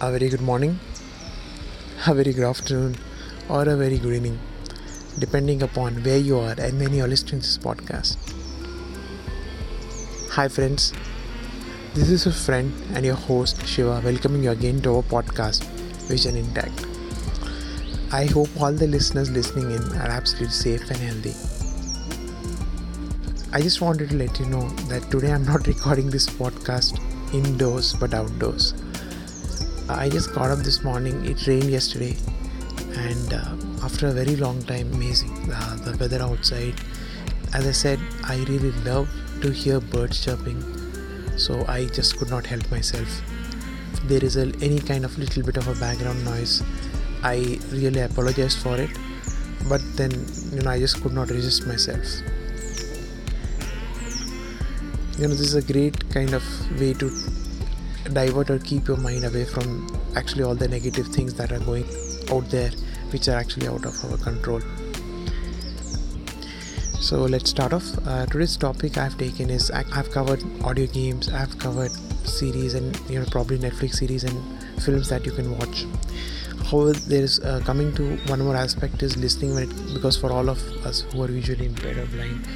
a very good morning, a very good afternoon, or a very good evening, depending upon where you are and when you are listening to this podcast. Hi, friends. This is your friend and your host Shiva welcoming you again to our podcast, Vision Intact. I hope all the listeners listening in are absolutely safe and healthy. I just wanted to let you know that today I'm not recording this podcast indoors but outdoors. I just got up this morning. It rained yesterday, and uh, after a very long time, amazing. Uh, the weather outside. As I said, I really love to hear birds chirping, so I just could not help myself. If there is a, any kind of little bit of a background noise, I really apologize for it. But then, you know, I just could not resist myself. You know, this is a great kind of way to divert or keep your mind away from actually all the negative things that are going out there which are actually out of our control. So let's start off. Uh, today's topic i've taken is i've covered audio games i've covered series and you know probably netflix series and films that you can watch. However there's uh, coming to one more aspect is listening it, because for all of us who are visually impaired or blind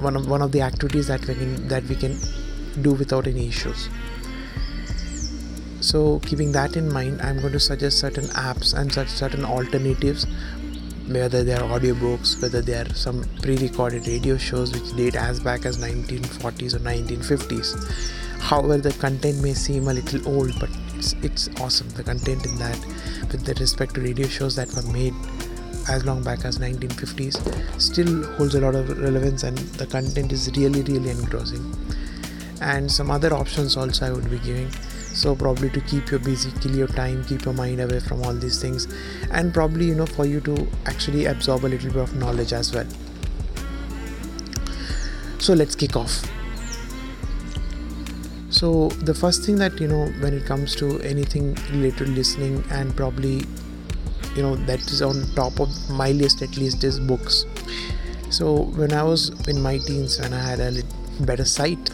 one of one of the activities that we can that we can do without any issues so keeping that in mind i'm going to suggest certain apps and such certain alternatives whether they are audiobooks whether they are some pre-recorded radio shows which date as back as 1940s or 1950s however the content may seem a little old but it's it's awesome. The content in that with the respect to radio shows that were made as long back as 1950s still holds a lot of relevance and the content is really really engrossing. And some other options also i would be giving so probably to keep you busy kill your time keep your mind away from all these things. And probably you know for you to actually absorb a little bit of knowledge as well. So let's kick off. So the first thing that you know when it comes to anything related to listening and probably you know that is on top of my list at least is books. So when i was in my teens when i had a better sight.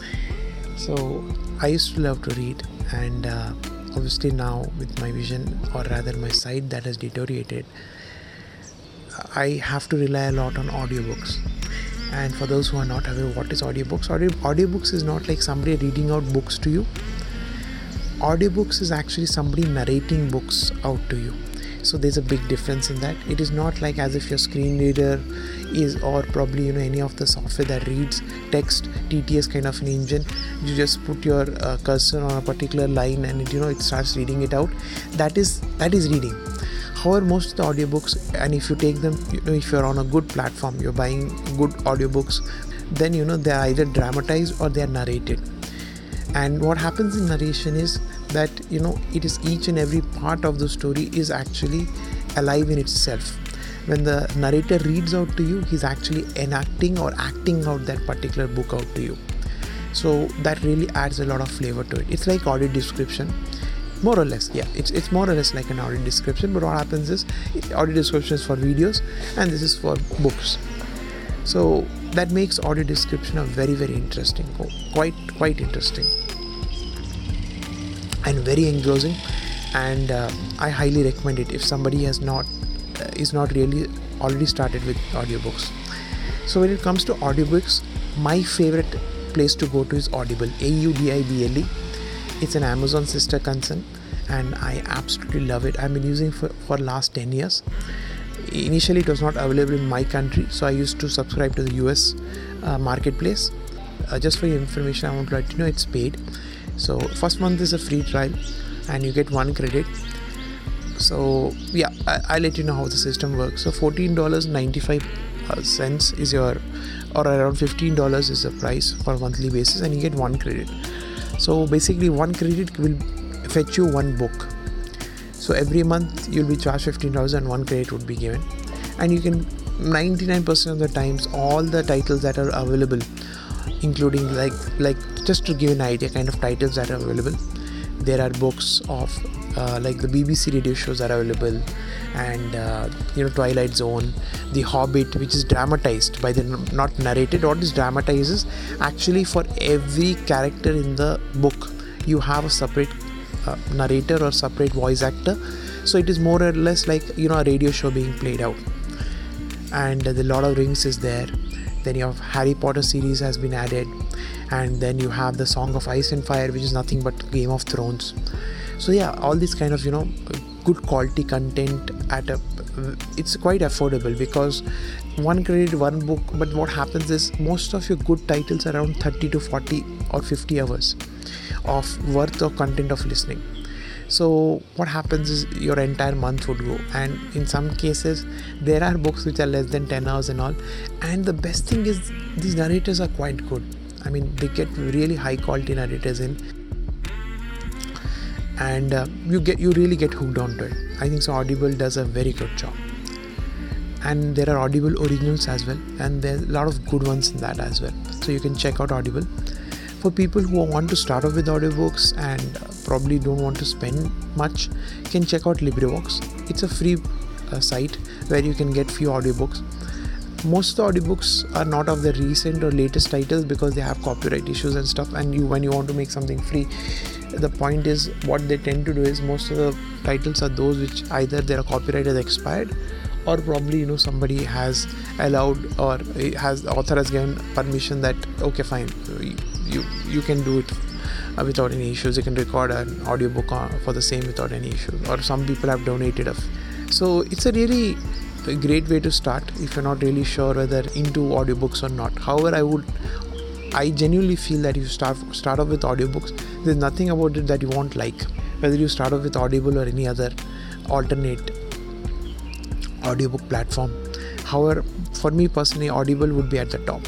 So i used to love to read and uh, obviously now with my vision or rather my sight that has deteriorated i have to rely a lot on audiobooks. And for those who are not aware what is audiobooks? Audio, audiobooks is not like somebody reading out books to you. Audiobooks is actually somebody narrating books out to you. So there's a big difference in that. It is not like as if your screen reader is or probably you know any of the software that reads text tts kind of an engine you just put your uh, cursor on a particular line and it, you know it starts reading it out. That is that is reading. However most of the audiobooks and if you take them you know if you're on a good platform you're buying good audiobooks then you know they're either dramatized or they're narrated. And what happens in narration is that you know it is each and every part of the story is actually alive in itself when the narrator reads out to you he's actually enacting or acting out that particular book out to you. So that really adds a lot of flavor to it. It's like audio description. More or less yeah. It's, it's more or less like an audio description but what happens is audio description is for videos and this is for books. So that makes audio description a very very interesting quite quite interesting. And very engrossing. And uh, i highly recommend it. If somebody has not is not really already started with audiobooks. So when it comes to audiobooks my favorite place to go to is audible a-u-d-i-b-l-e it's an amazon sister concern and i absolutely love it. I've been using for for last 10 years. Initially it was not available in my country so i used to subscribe to the us uh, marketplace. Uh, just for your information i want to let you know it's paid. So first month is a free trial and you get one credit so yeah I, will let you know how the system works. So $14.95 uh, is your or around $15 is the price for monthly basis and you get one credit. So basically one credit will fetch you one book. So every month you'll be charged $15 and one credit would be given. And you can 99% of the times all the titles that are available including like like just to give an idea kind of titles that are available there are books of uh, like the bbc radio shows are available and uh, you know twilight zone the hobbit which is dramatized by the not narrated. What is dramatized is actually for every character in the book you have a separate uh, narrator or separate voice actor. So it is more or less like you know a radio show being played out. And the lord of rings is there. Then you have harry potter series has been added. And then you have the song of ice and fire which is nothing but game of thrones so yeah all these kind of you know good quality content at a it's quite affordable because one credit one book but what happens is most of your good titles are around 30 to 40 or 50 hours of worth of content of listening. So what happens is your entire month would go and in some cases there are books which are less than 10 hours and all. And the best thing is these narrators are quite good. I mean they get really high quality narrators in and uh, you get you really get hooked onto it. I think so audible does a very good job. And there are audible originals as well and there's a lot of good ones in that as well. So you can check out audible. For people who want to start off with audiobooks and uh, probably don't want to spend much can check out librivox. It's a free uh, site where you can get few audiobooks. Most of the audiobooks are not of the recent or latest titles because they have copyright issues and stuff and you when you want to make something free the point is what they tend to do is most of the titles are those which either their copyright has expired or probably you know somebody has allowed or has the author has given permission that okay fine you you can do it uh, without any issues. You can record an audiobook uh, for the same without any issues or some people have donated a so it's a really a great way to start if you're not really sure whether into audiobooks or not. However i would I genuinely feel that if you start start off with audiobooks, there's nothing about it that you won't like. Whether you start off with Audible or any other alternate audiobook platform. However, for me personally, Audible would be at the top.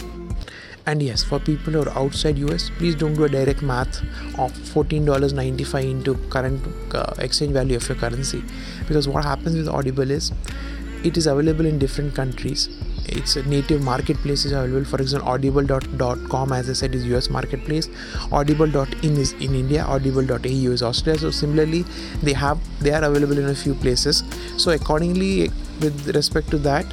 And yes, for people who are outside US, please don't do a direct math of $14.95 into current uh, exchange value of your currency. Because what happens with Audible is it is available in different countries its a native marketplace is available. For example audible.com as i said is us marketplace. audible.in is in india. audible.au is australia. So similarly they have they are available in a few places. So accordingly with respect to that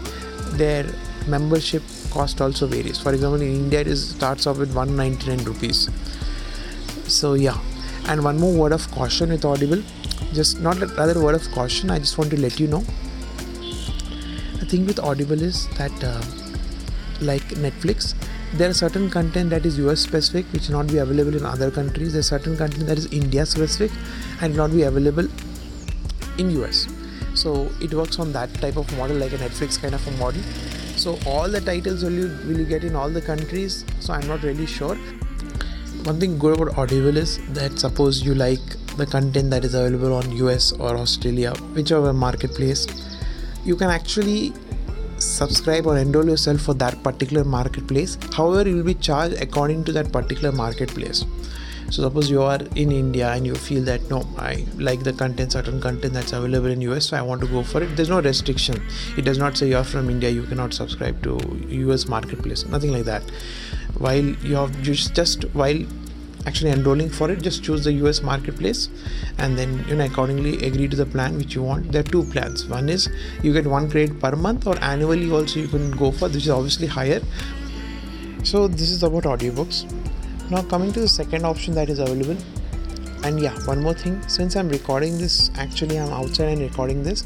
their membership cost also varies. For example in india it is starts off with 199 rupees. So yeah. And one more word of caution with audible. Just not rather word of caution i just want to let you know thing with Audible is that, uh, like Netflix, there are certain content that is US specific which not be available in other countries. There's certain content that is India specific and not be available in US. So it works on that type of model, like a Netflix kind of a model. So all the titles will you will you get in all the countries? So I'm not really sure. One thing good about Audible is that suppose you like the content that is available on US or Australia, whichever marketplace, you can actually subscribe or enroll yourself for that particular marketplace. However you will be charged according to that particular marketplace. So suppose you are in india and you feel that no i like the content certain content that's available in us so i want to go for it. There's no restriction. It does not say you're from india you cannot subscribe to us marketplace nothing like that. While you have just just while actually enrolling for it just choose the us marketplace and then you know accordingly agree to the plan which you want. There are two plans. One is you get one credit per month or annually also you can go for this is obviously higher. So this is about audiobooks. Now coming to the second option that is available. And yeah one more thing. Since i'm recording this actually i'm outside and recording this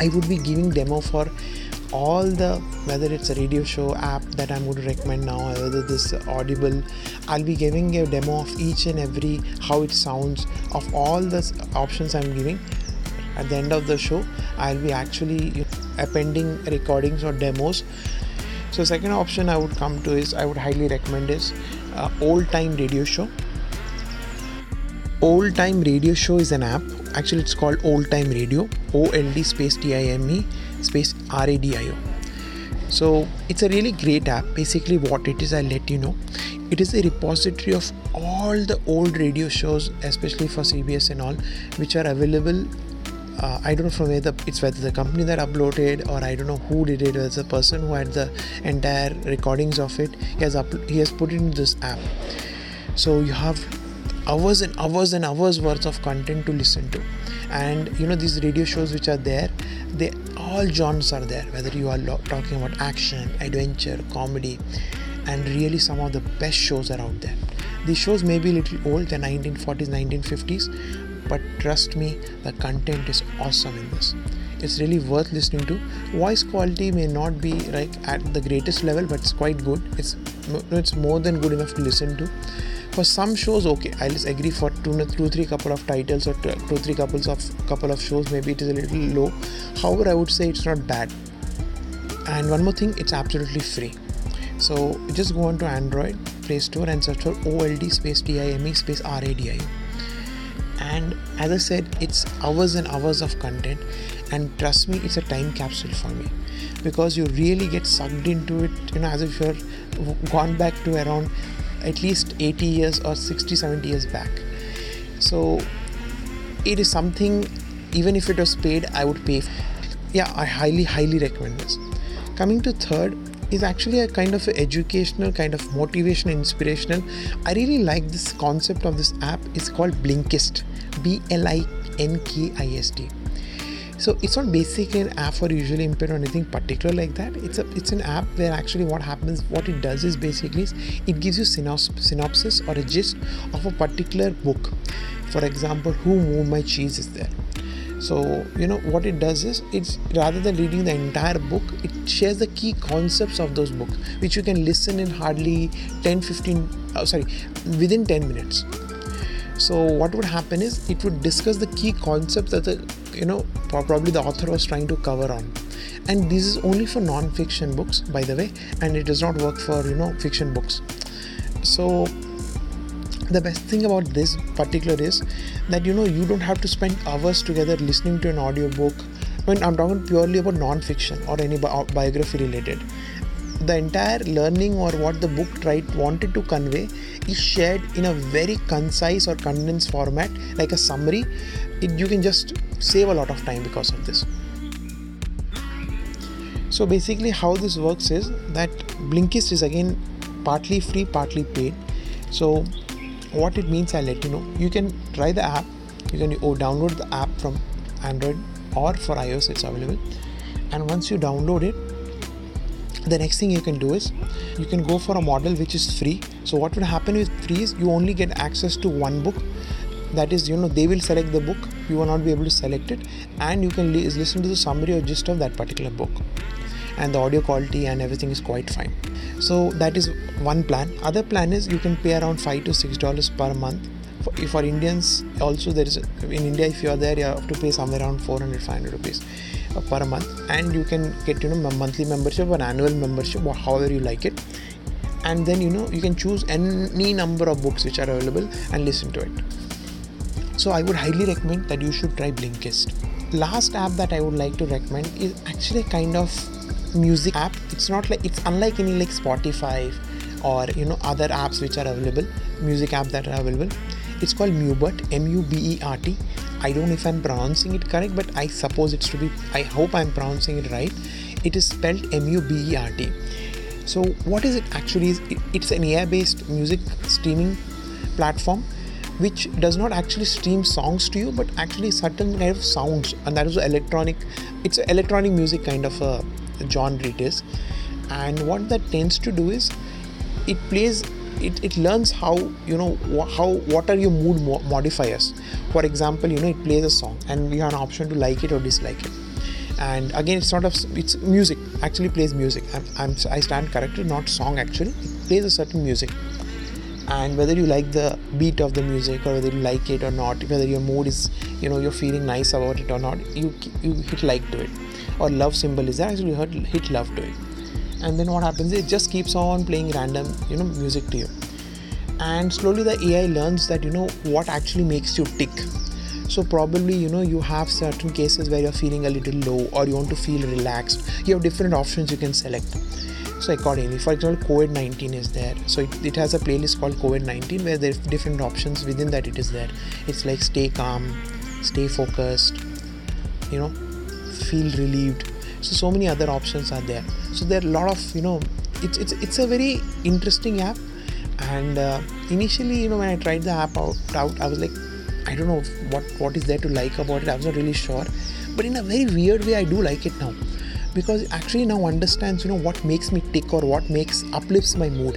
i would be giving demo for all the whether it's a radio show app that i'm going to recommend now whether this audible i'll be giving a demo of each and every how it sounds of all the options i'm giving. At the end of the show i'll be actually appending recordings or demos. So second option i would come to is i would highly recommend is uh, old time radio show. Old time radio show is an app. Actually it's called old time radio old space t-i-m-e space radio so it's a really great app basically what it is i'll let you know it is a repository of all the old radio shows especially for cbs and all which are available uh, I don't know from where the it's whether the company that uploaded or I don't know who did it. It's a person who had the entire recordings of it. He has he has put it in this app. So you have hours and hours and hours worth of content to listen to and you know these radio shows which are there they all genres are there whether you are lo- talking about action adventure comedy and really some of the best shows are out there. These shows may be a little old they're 1940s 1950s but trust me the content is awesome in this. It's really worth listening to. Voice quality may not be like at the greatest level but it's quite good. It's it's more than good enough to listen to for some shows okay i'll just agree for two, two three couple of titles or two, two three couples of couple of shows maybe it is a little low. However i would say it's not bad. And one more thing it's absolutely free. So just go on to android play store and search for old space time space radi and as i said it's hours and hours of content. And trust me it's a time capsule for me. Because you really get sucked into it you know as if you're gone back to around at least 80 years or 60 70 years back. So it is something even if it was paid i would pay yeah i highly highly recommend this. Coming to third is actually a kind of educational kind of motivational inspirational. I really like this concept of this app. It's called blinkist. B l i n k i s t so it's not basically an app for visually impaired or anything particular like that. It's a it's an app where actually what happens what it does is basically it gives you synops- synopsis or a gist of a particular book. For example who moved my cheese is there. So you know what it does is it's rather than reading the entire book it shares the key concepts of those books which you can listen in hardly 10 15 oh, sorry within 10 minutes. So what would happen is it would discuss the key concepts that the you know probably the author was trying to cover on. And this is only for non-fiction books by the way and it does not work for you know fiction books. So the best thing about this particular is that you know you don't have to spend hours together listening to an audiobook. When i'm talking purely about non-fiction or any bi- biography related. The entire learning or what the book tried wanted to convey is shared in a very concise or condensed format like a summary it, you can just save a lot of time because of this. So basically how this works is that blinkist is again partly free partly paid. So what it means i'll let you know. You can try the app. You can oh, download the app from android or for ios it's available. And once you download it the next thing you can do is you can go for a model which is free. So what would happen with free is you only get access to one book that is you know they will select the book. You will not be able to select it. And you can li- listen to the summary or gist of that particular book. And the audio quality and everything is quite fine. So that is one plan. Other plan is you can pay around 5 to 6 dollars per month. For, for indians also there is in india if you are there you have to pay somewhere around 400 500 rupees uh, per month. And you can get you know monthly membership or annual membership or however you like it. And then you know you can choose any number of books which are available and listen to it so I would highly recommend that you should try Blinkist. Last app that I would like to recommend is actually a kind of music app. It's not like it's unlike any like Spotify or you know other apps which are available, music apps that are available. It's called Mubert, M-U-B-E-R-T. I don't know if I'm pronouncing it correct, but I suppose it's to be. I hope I'm pronouncing it right. It is spelled M-U-B-E-R-T. So what is it actually? It's an AI-based music streaming platform which does not actually stream songs to you but actually certain kind of sounds and that is electronic it's electronic music kind of a genre it is. And what that tends to do is it plays it, it learns how you know how what are your mood modifiers. For example you know it plays a song and you have an option to like it or dislike it. And again it's not a it's music actually plays music. I'm, I'm i stand corrected not song actually. It plays a certain music and whether you like the beat of the music or whether you like it or not whether your mood is you know you're feeling nice about it or not you you hit like to it. Or love symbol is actually hit love to it. And then what happens is it just keeps on playing random you know music to you. And slowly the ai learns that you know what actually makes you tick. So probably you know you have certain cases where you're feeling a little low or you want to feel relaxed. You have different options you can select so accordingly for example covid-19 is there. So it, it has a playlist called covid-19 where there's different options within that it is there. It's like stay calm stay focused you know feel relieved. So so many other options are there. So there are a lot of you know it's it's, it's a very interesting app. And uh, initially you know when i tried the app out, out i was like i don't know what what is there to like about it. I was not really sure. But in a very weird way i do like it now because it actually now understands you know what makes me tick or what makes uplifts my mood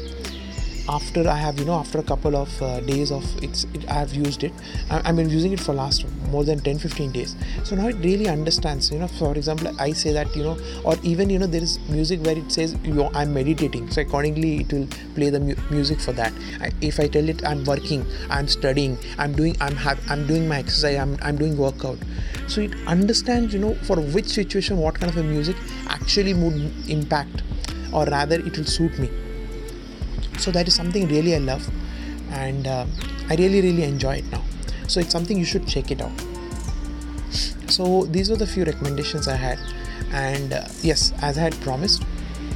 after I have you know after a couple of uh, days of it's it, I have used it. I, I've been using it for last more than 10 15 days. So now it really understands you know for example I say that you know or even you know there is music where it says you know, I'm meditating. So accordingly it will play the mu- music for that. I, if I tell it I'm working I'm studying I'm doing I'm ha- I'm doing my exercise I'm, I'm doing workout. So it understands you know for which situation what kind of a music actually would impact or rather it will suit me so that is something really i love and uh, i really really enjoy it now. So it's something you should check it out. So these were the few recommendations i had and uh, yes as i had promised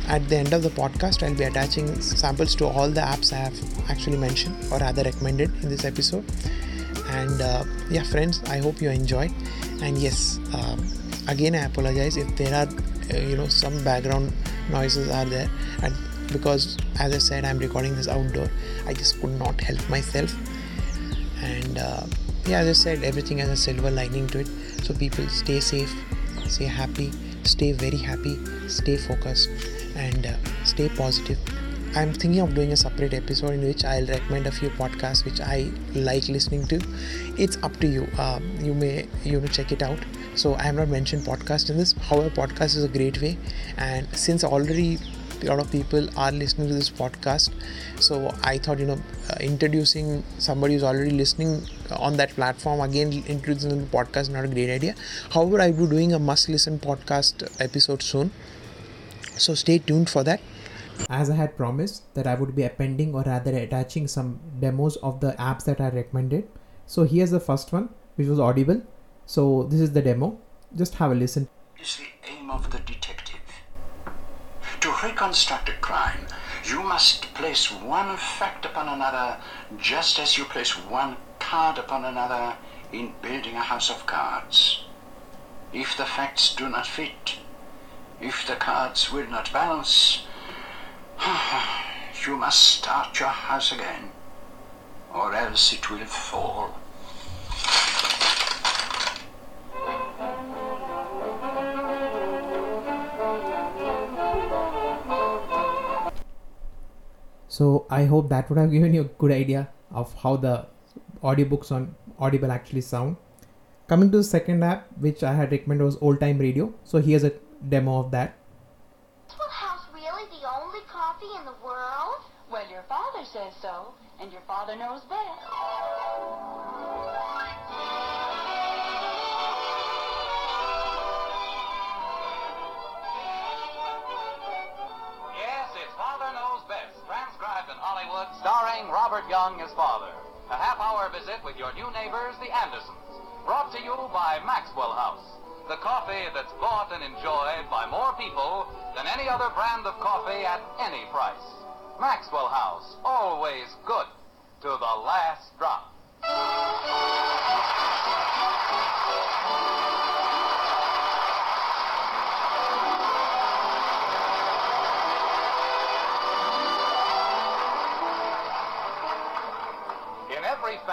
at the end of the podcast i'll be attaching samples to all the apps i have actually mentioned or rather recommended in this episode. And uh, yeah friends i hope you enjoyed. And yes um, again i apologize if there are uh, you know some background noises are there. And because as i said i'm recording this outdoor. I just could not help myself. And uh, yeah as i said everything has a silver lining to it. So people stay safe stay happy stay very happy stay focused and uh, stay positive. I'm thinking of doing a separate episode in which i'll recommend a few podcasts which i like listening to. It's up to you. Um, you may you know check it out. So i have not mentioned podcast in this. However podcast is a great way. And since already a lot of people are listening to this podcast so i thought you know uh, introducing somebody who's already listening on that platform again introducing the podcast is not a great idea however i'll be doing a must listen podcast episode soon so stay tuned for that as I had promised that I would be appending or rather attaching some demos of the apps that I recommended. So here's the first one, which was Audible. So this is the demo. Just have a listen. Is the aim of the detective. To reconstruct a crime, you must place one fact upon another, just as you place one card upon another in building a house of cards. If the facts do not fit, if the cards will not balance, you must start your house again, or else it will fall. So I hope that would have given you a good idea of how the audiobooks on Audible actually sound. Coming to the second app, which I had recommended was Old Time Radio. So here's a demo of that. House really the only coffee in the world? Well, your father says so, and your father knows best. Robert Young as father. A half hour visit with your new neighbors, the Andersons. Brought to you by Maxwell House, the coffee that's bought and enjoyed by more people than any other brand of coffee at any price. Maxwell House, always good to the last drop.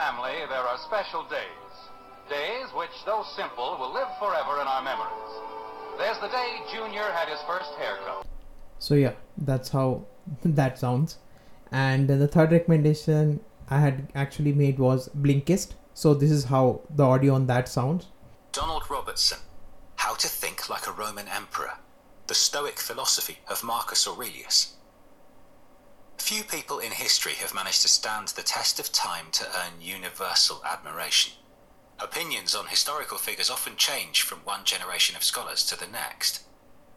Family, there are special days. Days which, though simple, will live forever in our memories. There's the day Junior had his first haircut. So yeah, that's how that sounds. And the third recommendation I had actually made was Blinkist. So this is how the audio on that sounds. Donald Robertson, How to Think Like a Roman Emperor, The Stoic Philosophy of Marcus Aurelius. Few people in history have managed to stand the test of time to earn universal admiration. Opinions on historical figures often change from one generation of scholars to the next.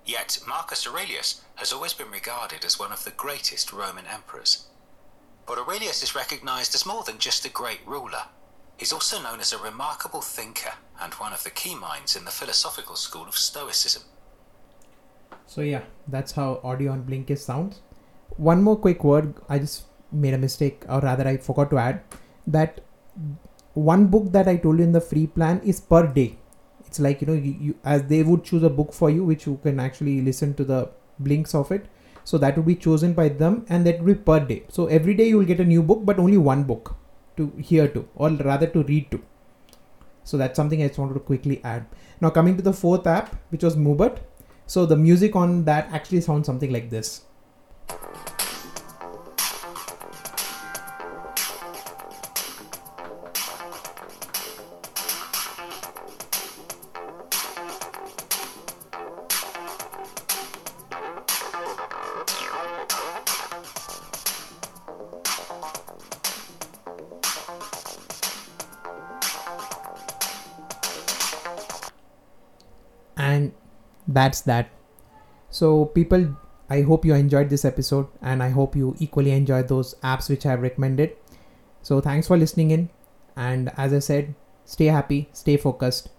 Yet Marcus Aurelius has always been regarded as one of the greatest Roman emperors. But Aurelius is recognized as more than just a great ruler. He's also known as a remarkable thinker and one of the key minds in the philosophical school of Stoicism. So yeah, that's how audio on Blinkist sounds. One more quick word, I just made a mistake, or rather I forgot to add that one book that I told you in the free plan is per day. It's like you know, you, you as they would choose a book for you, which you can actually listen to the blinks of it. So that would be chosen by them, and that will be per day. So every day you will get a new book, but only one book to hear to, or rather to read to. So that's something I just wanted to quickly add. Now coming to the fourth app, which was Mubert. So the music on that actually sounds something like this that's that. So people I hope you enjoyed this episode and I hope you equally enjoyed those apps which I have recommended. So, thanks for listening in. And as I said, stay happy, stay focused,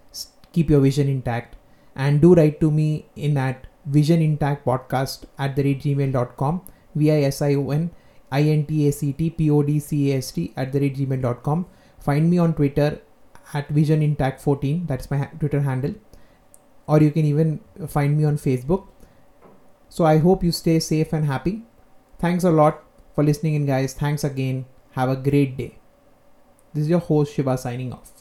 keep your vision intact, and do write to me in at visionintact at the rate gmail.com, V I S I O N I N T A C T P O D C A S T at the rate gmail.com. Find me on Twitter at visionintact14, that's my Twitter handle, or you can even find me on Facebook. So I hope you stay safe and happy. Thanks a lot for listening in, guys. Thanks again. Have a great day. This is your host Shiva signing off.